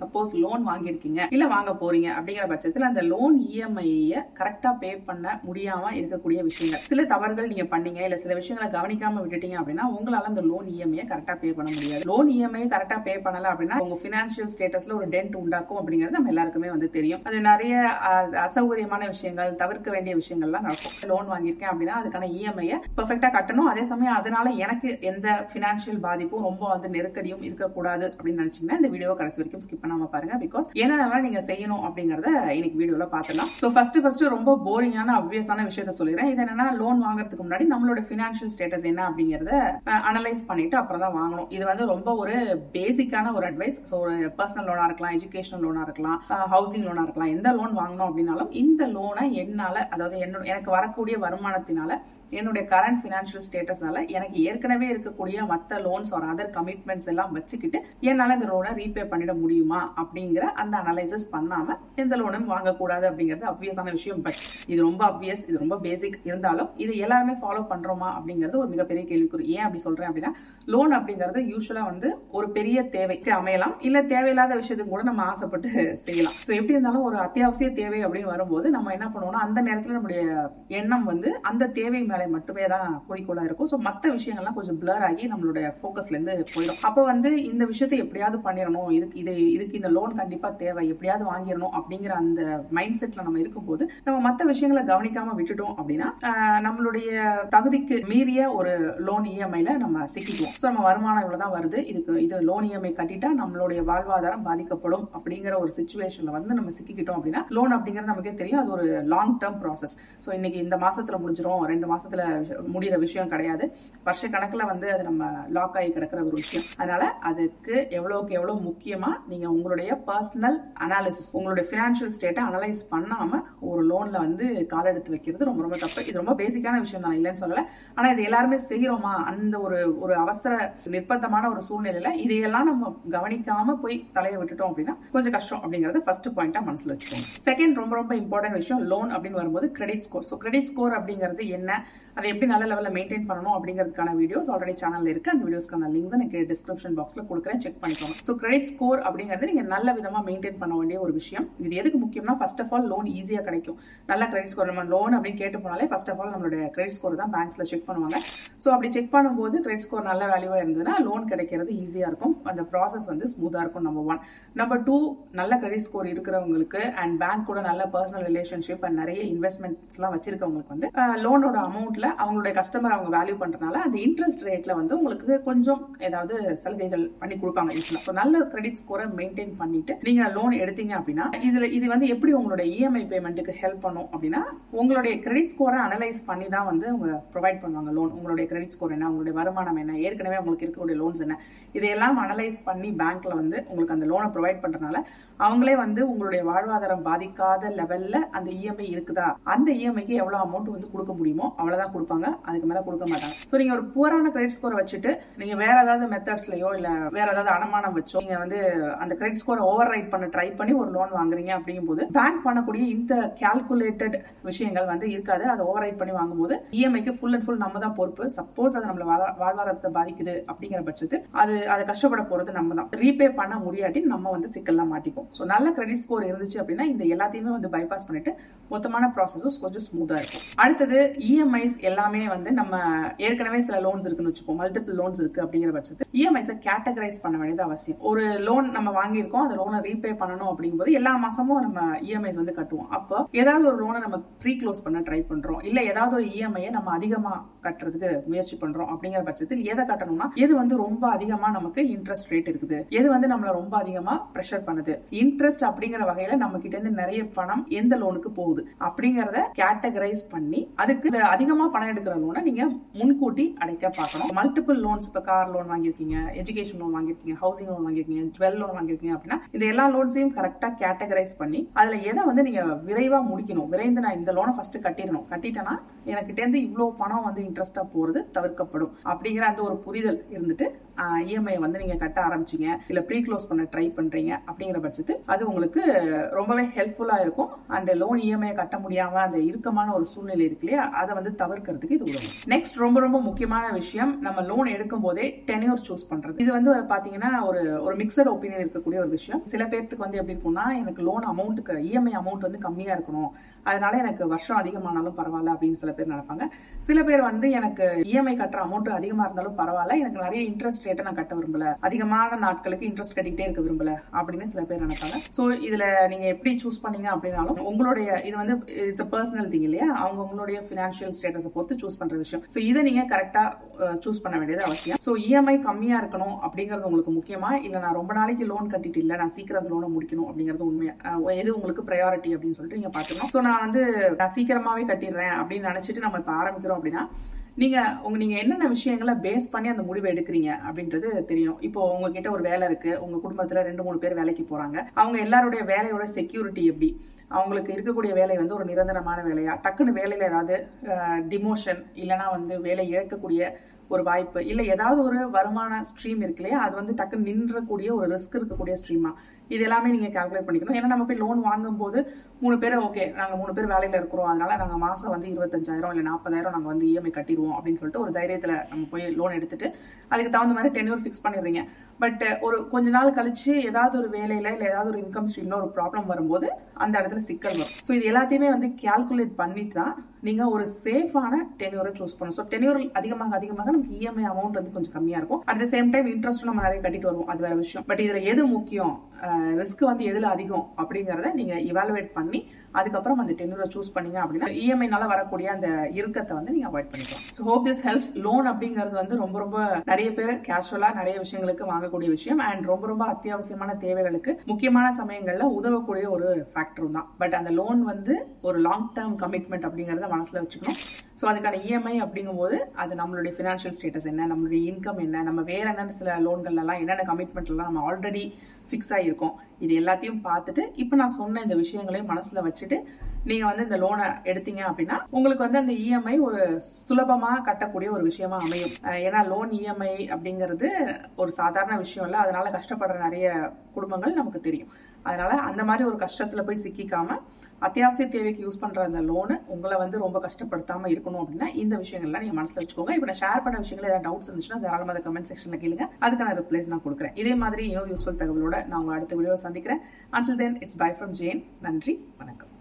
Suppose loan வாங்கியிருக்கீங்க இல்ல வாங்க போறீங்க அப்படிங்கிற பட்சத்தில் அந்த லோன் இஎம்ஐய கரெக்டா பே பண்ண முடியாம இருக்கக்கூடிய விஷயங்கள். சில தவறுகள் நீங்க பண்ணீங்க இல்ல சில விஷயங்களை கவனிக்காம விட்டுட்டீங்க அப்படின்னா உங்களால அந்த லோன் இஎம்ஐ கரெக்டா பே பண்ண முடியாது. லோன் இஎம்ஐ கரெக்டா பே பண்ணல அப்படின்னா உங்க பினான்சியல் ஸ்டேட்டஸ்ல ஒரு டென்ட் உண்டாக்கும் அப்படிங்கிறது நம்ம எல்லாருக்குமே வந்து தெரியும். அது நிறைய அசௌகரியமான விஷயங்கள் தவிர்க்க வேண்டிய விஷயங்கள்லாம் நடக்கும். லோன் வாங்கியிருக்கேன் அப்படின்னா அதுக்கான இஎம்ஐயை பெர்ஃபெக்டா கட்டணும். அதே சமயம் அதனால எனக்கு எந்த பினான்சியல் பாதிப்பும் ரொம்ப வந்து நெருக்கடியும் இருக்கக்கூடாது அப்படின்னு நினைச்சீங்கன்னா இந்த வீடியோ கடைசி வரைக்கும் ஸ்கிப் பண்ணாம பாருங்க. பிகாஸ் என்னென்னலாம் நீங்க செய்யணும் அப்படிங்கறத இன்னைக்கு வீடியோல பார்த்துலாம் ஸோ ஃபர்ஸ்ட் ஃபர்ஸ்ட் ரொம்ப போரிங்கான அப்வியஸான விஷயத்த சொல்லிடுறேன். இது என்னன்னா லோன் வாங்குறதுக்கு முன்னாடி நம்மளோட பினான்சியல் ஸ்டேட்டஸ் என்ன அப்படிங்கறத அனலைஸ் பண்ணிட்டு அப்புறம் தான் வாங்கணும். இது வந்து ரொம்ப ஒரு பேசிக்கான ஒரு அட்வைஸ் ஸோ ஒரு பர்சனல் லோனா இருக்கலாம் எஜுகேஷனல் லோனா இருக்கலாம் ஹவுசிங் லோனா இருக்கலாம். எந்த லோன் வாங்கணும் அப்படின்னாலும் இந்த லோனை என்னால அதாவது என்னோட எனக்கு வரக்கூடிய வருமானத்தினால என்னுடைய கரண்ட் ஃபினான்ஷியல் ஸ்டேட்டஸ்னால எனக்கு ஏற்கனவே இருக்கக்கூடிய மற்ற லோன்ஸ் ஒரு அதர் கமிட்மெண்ட்ஸ் எல்லாம் வச்சுக்கிட்டு என்னால் இந்த லோனை ரீபே பண்ணிட முடியுமா அப்படிங்கிற அந்த அனலைசிஸ் பண்ணாம எந்த லோனும் வாங்கக்கூடாது அப்படிங்கிறது அப்வியஸான விஷயம். பட் இது ரொம்ப அப்வியஸ் இது ரொம்ப பேசிக் இருந்தாலும் இது எல்லாருமே ஃபாலோ பண்றோமா அப்படிங்கிறது ஒரு மிகப்பெரிய கேள்விக்குறி. ஏன் அப்படி சொல்றேன் அப்படின்னா லோன் அப்படிங்கிறது யூஸ்வலா வந்து ஒரு பெரிய தேவைக்கு அமையலாம் இல்ல தேவையில்லாத விஷயத்துக்கு கூட நம்ம ஆசைப்பட்டு செய்யலாம். ஸோ எப்படி இருந்தாலும் ஒரு அத்தியாவசிய தேவை அப்படின்னு வரும்போது நம்ம என்ன பண்ணுவோம்னா அந்த நேரத்தில் நம்முடைய எண்ணம் வந்து அந்த தேவை மேலே மட்டுமே தான் குறிக்கோளா இருக்கும். ஸோ மற்ற விஷயங்கள்லாம் கொஞ்சம் பிளர் ஆகி நம்மளுடைய ஃபோக்கஸ்லேருந்து போயிடும். அப்போ வந்து இந்த விஷயத்தை எப்படியாவது பண்ணிடணும் இதுக்கு இது இதுக்கு இந்த லோன் கண்டிப்பாக தேவை. எப்படியாவது வாங்கிடணும் அப்படிங்கிற அந்த மைண்ட் செட்டில் நம்ம இருக்கும்போது நம்ம மற்ற விஷயங்களை கவனிக்காம விட்டுட்டோம் அப்படின்னா நம்மளுடைய தகுதிக்கு மீறிய ஒரு லோன் இஎம்ஐல நம்ம சிக்கிக்குவோம். ஸோ நம்ம வருமானம் இவ்வளோ தான் வருது. இதுக்கு இது லோன் இஎம்ஐ கட்டிட்டா நம்மளுடைய வாழ்வாதாரம் பாதிக்கப்படும் அப்படிங்கிற ஒரு சுச்சுவேஷன்ல வந்து நம்ம சிக்கிக்கிட்டோம் அப்படின்னா லோன் அப்படிங்கிறது நமக்கே தெரியும். அது ஒரு லாங் டேர்ம் ப்ராசஸ் ஸோ இன்னைக்கு இந்த மாசத்துல முடிஞ்சிடும் ரெண்டு மாசத்துல முடிகிற விஷயம் கிடையாது. வருஷ கணக்குல வந்து அது நம்ம லாக் ஆகி கிடக்கிற ஒரு விஷயம். அதனால அதுக்கு எவ்வளவுக்கு எவ்வளவு முக்கியமா நீங்க உங்களுடைய பர்சனல் அனாலிசிஸ் உங்களுடைய பினான்சியல் ஸ்டேட்டை அனலைஸ் பண்ணாம ஒரு லோன்ல வந்து கால் எடுத்து வைக்கிறது ரொம்ப ரொம்ப தப்பு. இது ரொம்ப பேசிக்கான விஷயம் தான் இல்லைன்னு சொல்லல. ஆனா இது எல்லாருமே செய்யறோமா அந்த ஒரு ஒரு அவசர நிர்பந்தமான ஒரு சூழ்நிலையில இதையெல்லாம் நம்ம கவனிக்காம போய் தலையை விட்டுட்டோம் அப்படின்னா கொஞ்சம் கஷ்டம் அப்படிங்கறது ஃபர்ஸ்ட் பாயிண்டா மனசுல வச்சுக்கோங்க. செகண்ட் ரொம்ப ரொம்ப இம்பார்ட்டன்ட் விஷயம் லோன் அப்படின்னு வரும்போது credit score so credit score அப்படிங்கிறது என்ன? அதை எப்படி நல்ல லெவலில் மெயின்டைன் பண்ணணும் அப்படிங்கிறதுக்கான வீடியோஸ் ஆல்ரெடி சேனலில் இருக்கு. அந்த வீடியோஸ்க்கான லிங்க்ஸ் எனக்கு டிஸ்கிரிப்ஷன் பாக்ஸில் கொடுக்குறேன். செக் பண்ணிக்கோங்க. ஸோ கிரெடிட் ஸ்கோர் அப்படிங்கிறது நீங்கள் நல்ல விதமாக மெயின்டைன் பண்ண வேண்டிய ஒரு விஷயம். இது எதுக்கு முக்கியம்னா ஃபர்ஸ்ட் ஆஃப் ஆல் லோன் ஈஸியாக கிடைக்கும். நல்ல கிரெடிட் ஸ்கோர் நம்ம லோன் அப்படின்னு கேட்டு போனாலே ஃபர்ஸ்ட் ஆஃப் ஆல் நம்மளுடைய கிரெடிட் ஸ்கோர் தான் பேங்க்ஸில் செக் பண்ணுவாங்க. ஸோ அப்படி செக் பண்ணும்போது கிரெடிட் ஸ்கோர் நல்ல வேல்யூவாக இருந்ததுன்னா லோன் கிடைக்கிறது ஈஸியாக இருக்கும். அந்த ப்ராசஸ் வந்து ஸ்மூத்தாக இருக்கும் நம்பர் ஒன் நம்பர் டூ நல்ல கிரெடிட் ஸ்கோர் இருக்கிறவங்களுக்கு அண்ட் பேங்க் கூட நல்ல பர்சனல் ரிலேஷன்ஷிப் அண்ட் நிறைய இன்வெஸ்ட்மெண்ட்ஸ்லாம் வச்சிருக்கவங்களுக்கு வந்து லோனோட அமௌண்ட் அமௌண்ட்டில் அவங்களுடைய கஸ்டமர் அவங்க வேல்யூ பண்ணுறதுனால அந்த இன்ட்ரெஸ்ட் ரேட்டில் வந்து உங்களுக்கு கொஞ்சம் ஏதாவது சலுகைகள் பண்ணி கொடுப்பாங்க யூஸ்ஃபுல்லாக ஸோ நல்ல கிரெடிட் ஸ்கோரை மெயின்டைன் பண்ணிட்டு நீங்கள் லோன் எடுத்தீங்க அப்படின்னா இதில் இது வந்து எப்படி உங்களுடைய இஎம்ஐ பேமெண்ட்டுக்கு ஹெல்ப் பண்ணும் அப்படின்னா உங்களுடைய கிரெடிட் ஸ்கோரை அனலைஸ் பண்ணி தான் வந்து அவங்க ப்ரொவைட் பண்ணுவாங்க லோன் உங்களுடைய கிரெடிட் ஸ்கோர் என்ன உங்களுடைய வருமானம் என்ன ஏற்கனவே உங்களுக்கு இருக்கக்கூடிய லோன்ஸ் என்ன இதையெல்லாம் அனலைஸ் பண்ணி பேங்க்கில் வந்து உங்களுக்கு அந்த லோனை ப்ரொவைட் பண்ணுறதுனால அவங்களே வந்து உங்களுடைய வாழ்வாதாரம் பாதிக்காத லெவலில் அந்த இஎம்ஐ இருக்குதா? அந்த இஎம்ஐக்கு எவ்வளோ அமௌண்ட் வந்து கொடுக்க முடியுமோ அவ்வளோ தான் கொடுப்பாங்க. அதுக்கு மேல கொடுக்க மாட்டாங்க. ஸோ நீங்க ஒரு புவரான கிரெடிட் ஸ்கோரை வச்சுட்டு நீங்க வேற ஏதாவது மெத்தட்ஸ்லயோ இல்ல வேற ஏதாவது அனுமானம் வச்சோ நீங்க வந்து அந்த கிரெடிட் ஸ்கோரை ஓவர் ரைட் பண்ண ட்ரை பண்ணி ஒரு லோன் வாங்குறீங்க அப்படிங்கும்போது பேங்க் பண்ணக்கூடிய இந்த கால்குலேட்டட் விஷயங்கள் வந்து இருக்காது. அதை ஓவர் ரைட் பண்ணி வாங்கும்போது இஎம்ஐக்கு ஃபுல் அண்ட் ஃபுல் நம்ம தான் பொறுப்பு. சப்போஸ் அது நம்மள வாழ்வாரத்தை பாதிக்குது அப்படிங்கிற பட்சத்தில் அது அதை கஷ்டப்பட போறது நம்ம தான் ரீபே பண்ண முடியாட்டி நம்ம வந்து சிக்கல்லாம் மாட்டிப்போம். ஸோ நல்ல கிரெடிட் ஸ்கோர் இருந்துச்சு அப்படின்னா இந்த எல்லாத்தையுமே வந்து பைபாஸ் பண்ணிட்டு மொத்தமான ப்ராசஸும் கொஞ்சம் ஸ்மூத்தா இருக்கும். அடுத்தது இஎம்ஐ இஎம்ஐஸ் எல்லாமே வந்து நம்ம ஏற்கனவே சில லோன்ஸ் இருக்குன்னு வச்சுப்போம். மல்டிபிள் லோன்ஸ் இருக்கு அப்படிங்கிற பட்சத்தில் இஎம்ஐஸை கேட்டகரைஸ் பண்ண வேண்டியது அவசியம். ஒரு லோன் நம்ம வாங்கியிருக்கோம் அந்த லோனை ரீபே பண்ணணும் அப்படிங்கும்போது எல்லா மாசமும் நம்ம இஎம்ஐஸ் வந்து கட்டுவோம். அப்போ ஏதாவது ஒரு லோனை நம்ம ப்ரீ க்ளோஸ் பண்ண ட்ரை பண்றோம். இல்ல ஏதாவது ஒரு இஎம்ஐயை நம்ம அதிகமா கட்டுறதுக்கு முயற்சி பண்றோம் அப்படிங்கிற பட்சத்தில் எதை கட்டணும்னா எது வந்து ரொம்ப அதிகமா நமக்கு இன்ட்ரெஸ்ட் ரேட் இருக்குது? எது வந்து நம்மள ரொம்ப அதிகமா ப்ரெஷர் பண்ணுது? இன்ட்ரெஸ்ட் அப்படிங்கிற வகையில நம்ம கிட்ட இருந்து நிறைய பணம் எந்த லோனுக்கு போகுது? அப்படிங்கறத கேட்டகரைஸ் பண்ணி அதுக்கு இந்த அதிகமா பணம் எடுக்கிற லோனை நீங்கள் முன்கூட்டி அடைக்க பார்க்கணும். மல்டிபிள் லோன்ஸ் இப்போ கார் லோன் வாங்கியிருக்கீங்க எஜுகேஷன் லோன் வாங்கியிருக்கீங்க ஹவுசிங் லோன் வாங்கியிருக்கீங்க ஜுவல் லோன் வாங்கியிருக்கீங்க அப்படின்னா இந்த எல்லா லோன்ஸையும் கரெக்டாக கேட்டகரைஸ் பண்ணி அதில் எதை வந்து நீங்கள் விரைவாக முடிக்கணும் விரைந்து நான் இந்த லோனை ஃபஸ்ட்டு கட்டிடணும். கட்டிட்டேன்னா எனக்கிட்டேருந்து இவ்வளோ பணம் வந்து இன்ட்ரெஸ்ட்டாக போகிறது தவிர்க்கப்படும் அப்படிங்கிற அந்த ஒரு புரிதல் இருந்துட்டு இஎம்ஐ வந்து நீங்க கட்ட ஆரம்பிச்சீங்க இல்ல ப்ரீ க்ளோஸ் பண்ண ட்ரை பண்றீங்க அப்படிங்கிற பட்சத்து அது உங்களுக்கு ரொம்பவே ஹெல்ப்ஃபுல்லா இருக்கும். அந்த லோன் இஎம்ஐ கட்ட முடியாம அந்த இறுக்கமான ஒரு சூழ்நிலை இருக்கு இல்லையா? அதை வந்து தவிர்க்கிறதுக்கு இது உதவும். நெக்ஸ்ட் ரொம்ப ரொம்ப முக்கியமான விஷயம் நம்ம லோன் எடுக்கும் போதே டெனியூர் சூஸ் பண்றது. இது வந்து பாத்தீங்கன்னா ஒரு ஒரு மிக்சட் ஒப்பீனியன் இருக்கக்கூடிய ஒரு விஷயம். சில பேர்த்துக்கு வந்து எப்படி இருக்கும்னா எனக்கு லோன் அமௌண்ட்டுக்கு இஎம்ஐ அமௌண்ட் வந்து கம்மியா இருக்கணும். அதனால எனக்கு வருஷம் அதிகமானாலும் பரவாயில்ல அப்படின்னு சில பேர் நினைப்பாங்க. சில பேர் வந்து எனக்கு இஎம்ஐ கட்டுற அமௌண்ட் அதிகமா இருந்தாலும் பரவாயில்ல. எனக்கு நிறைய இன்ட்ரெஸ்ட் ரேட்டை நான் கட்ட விரும்பல. அதிகமான நாட்களுக்கு இன்ட்ரெஸ்ட் கட்டிக்கிட்டே இருக்க விரும்பல அப்படின்னு சில பேர் நினைப்பாங்க. ஸோ இதுல நீங்க எப்படி சூஸ் பண்ணீங்க அப்படின்னாலும் உங்களுடைய இது வந்து இட்ஸ் பர்சனல் திங் இல்லையா? அவங்க உங்களுடைய பினான்சியல் ஸ்டேட்டஸை பொறுத்து சூஸ் பண்ற விஷயம். ஸோ இதை நீங்க கரெக்டா சூஸ் பண்ண வேண்டியது அவசியம். ஸோ இஎம்ஐ கம்மியா இருக்கணும் அப்படிங்கிறது உங்களுக்கு முக்கியமா? இல்ல நான் ரொம்ப நாளைக்கு லோன் கட்டிட்டு இல்லை நான் சீக்கிரம் அந்த லோனை முடிக்கணும் அப்படிங்கிறது உண்மையா? எது உங்களுக்கு ப்ரையாரிட்டி அப்படின்னு சொல்லிட்டு நீங்க பாத்துக்கணும் ஸோ நான் வந்து நான் சீக்கிரமாவே கட்டிடுறேன் அப்படின்னு நினைச்சிட்டு நம்ம இப்ப ஆரம்பிக்கிறோம் அப்படின்னா நீங்க உங்க நீங்க என்னென்ன விஷயங்களை பேஸ் பண்ணி அந்த முடிவை எடுக்கிறீங்க அப்படின்றது தெரியும் இப்போ உங்ககிட்ட ஒரு வேலை இருக்கு. உங்க குடும்பத்துல ரெண்டு மூணு பேர் வேலைக்கு போறாங்க. அவங்க எல்லாருடைய வேலையோட செக்யூரிட்டி எப்படி? அவங்களுக்கு இருக்கக்கூடிய வேலை வந்து ஒரு நிரந்தரமான வேலையா? டக்குன்னு வேலையில ஏதாவது டிமோஷன் இல்லைன்னா வந்து வேலை இழக்கக்கூடிய ஒரு வாய்ப்பு இல்லை ஏதாவது ஒரு வருமான ஸ்ட்ரீம் இருக்கு இல்லையா? அது வந்து டக்குன்னு நின்றக்கூடிய ஒரு ரிஸ்க் இருக்கக்கூடிய ஸ்ட்ரீமா இது எல்லாமே நீங்கள் கால்குலேட் பண்ணிக்கணும். ஏன்னா நம்ம போய் லோன் வாங்கும்போது மூணு பேர் ஓகே நாங்கள் மூணு பேர் வேலையில் இருக்கிறோம். அதனால நாங்கள் மாதம் வந்து இருபத்தஞ்சாயிரம் இல்லை நாற்பதாயிரம் நாங்கள் வந்து இஎம்ஐ கட்டிடுவோம் அப்படின்னு சொல்லிட்டு ஒரு தைரியத்தில் நம்ம போய் லோன் எடுத்துட்டு அதுக்கு தகுந்த மாதிரி டென்யூர் ஃபிக்ஸ் பண்ணிடுறீங்க. பட் ஒரு கொஞ்ச நாள் கழிச்சு ஏதாவது ஒரு வேலையில் இல்லை ஏதாவது ஒரு இன்கம் ஸ்ட்ரீம்ல ஒரு ப்ராப்ளம் வரும்போது அந்த இடத்துல சிக்கல் வரும். ஸோ இது எல்லாத்தையுமே வந்து கால்குலேட் பண்ணிட்டு தான் நீங்கள் ஒரு சேஃபான டென்யூரை சூஸ் பண்ணணும். ஸோ டென்யூர் அதிகமாக அதிகமாக நமக்கு இஎம்ஐ அமௌண்ட் வந்து கொஞ்சம் கம்மியாக இருக்கும். At the same time interest நம்ம நிறைய கட்டிட்டு வருவோம். அது வேற விஷயம். பட் இதில் எது முக்கியம்? ரிஸ்க் வந்து எதில் அதிகம் அப்படிங்கிறத நீங்கள் இவாலுவேட் பண்ணி அதுக்கப்புறம் அந்த டென்யூரை சூஸ் பண்ணீங்க அப்படின்னா இஎம்ஐனால வரக்கூடிய அந்த இறுக்கத்தை வந்து நீங்கள் அவாய்ட் பண்ணிக்கலாம். So hope this helps loan அப்படிங்கிறது வந்து ரொம்ப ரொம்ப நிறைய பேர் கேஷுவலாக நிறைய விஷயங்களுக்கு வாங்கக்கூடிய விஷயம். அண்ட் ரொம்ப ரொம்ப அத்தியாவசியமான தேவைகளுக்கு முக்கியமான சமயங்களில் உதவக்கூடிய ஒரு ஃபேக்டரும் தான். பட் அந்த லோன் வந்து ஒரு லாங் டேர்ம் கமிட்மெண்ட் அப்படிங்கிறத மனசில் வச்சுக்கணும். ஸோ அதுக்கான இஎம்ஐ அப்படிங்கும்போது அது நம்மளுடைய ஃபினான்ஷியல் ஸ்டேட்டஸ் என்ன நம்மளுடைய இன்கம் என்ன நம்ம வேற என்னென்ன சில லோன்கள்லாம் என்னென்ன கமிட்மெண்ட்லாம் நம்ம ஆல்ரெடி ஃபிக்ஸ் ஆகிருக்கும் இது எல்லாத்தையும் பார்த்துட்டு இப்போ நான் சொன்ன இந்த விஷயங்களையும் மனசில் வச்சுட்டு நீங்கள் வந்து இந்த லோனை எடுத்தீங்க அப்படின்னா உங்களுக்கு வந்து அந்த இஎம்ஐ ஒரு சுலபமாக கட்டக்கூடிய ஒரு விஷயமா அமையும். ஏன்னா லோன் இஎம்ஐ அப்படிங்கிறது ஒரு சாதாரண விஷயம் இல்லை. அதனால கஷ்டப்படுற நிறைய குடும்பங்கள் நமக்கு தெரியும். அதனால அந்த மாதிரி ஒரு கஷ்டத்துல போய் சிக்கிக்காம அத்தியாவசிய தேவைக்கு யூஸ் பண்ற அந்த லோனு உங்களை வந்து ரொம்ப கஷ்டப்படுத்தாம இருக்கணும் அப்படின்னா இந்த விஷயங்கள்லாம் நீங்க மனசுல வச்சுக்கோங்க. இப்போ நான் ஷேர் பண்ண விஷயங்கள் ஏதாவது டவுட்ஸ் இருந்துச்சுன்னா தாராளமாக அதை கமெண்ட் செக்ஷன்ல கேளுங்க. அதுக்கான ரிப்ளைஸ் நான் கொடுக்குறேன். இதே மாதிரி இன்னொரு யூஸ்ஃபுல் தகவலோட நான் உங்க அடுத்த வீடியோ சந்திக்கிறேன். Until then it's bye from Jain நன்றி வணக்கம்.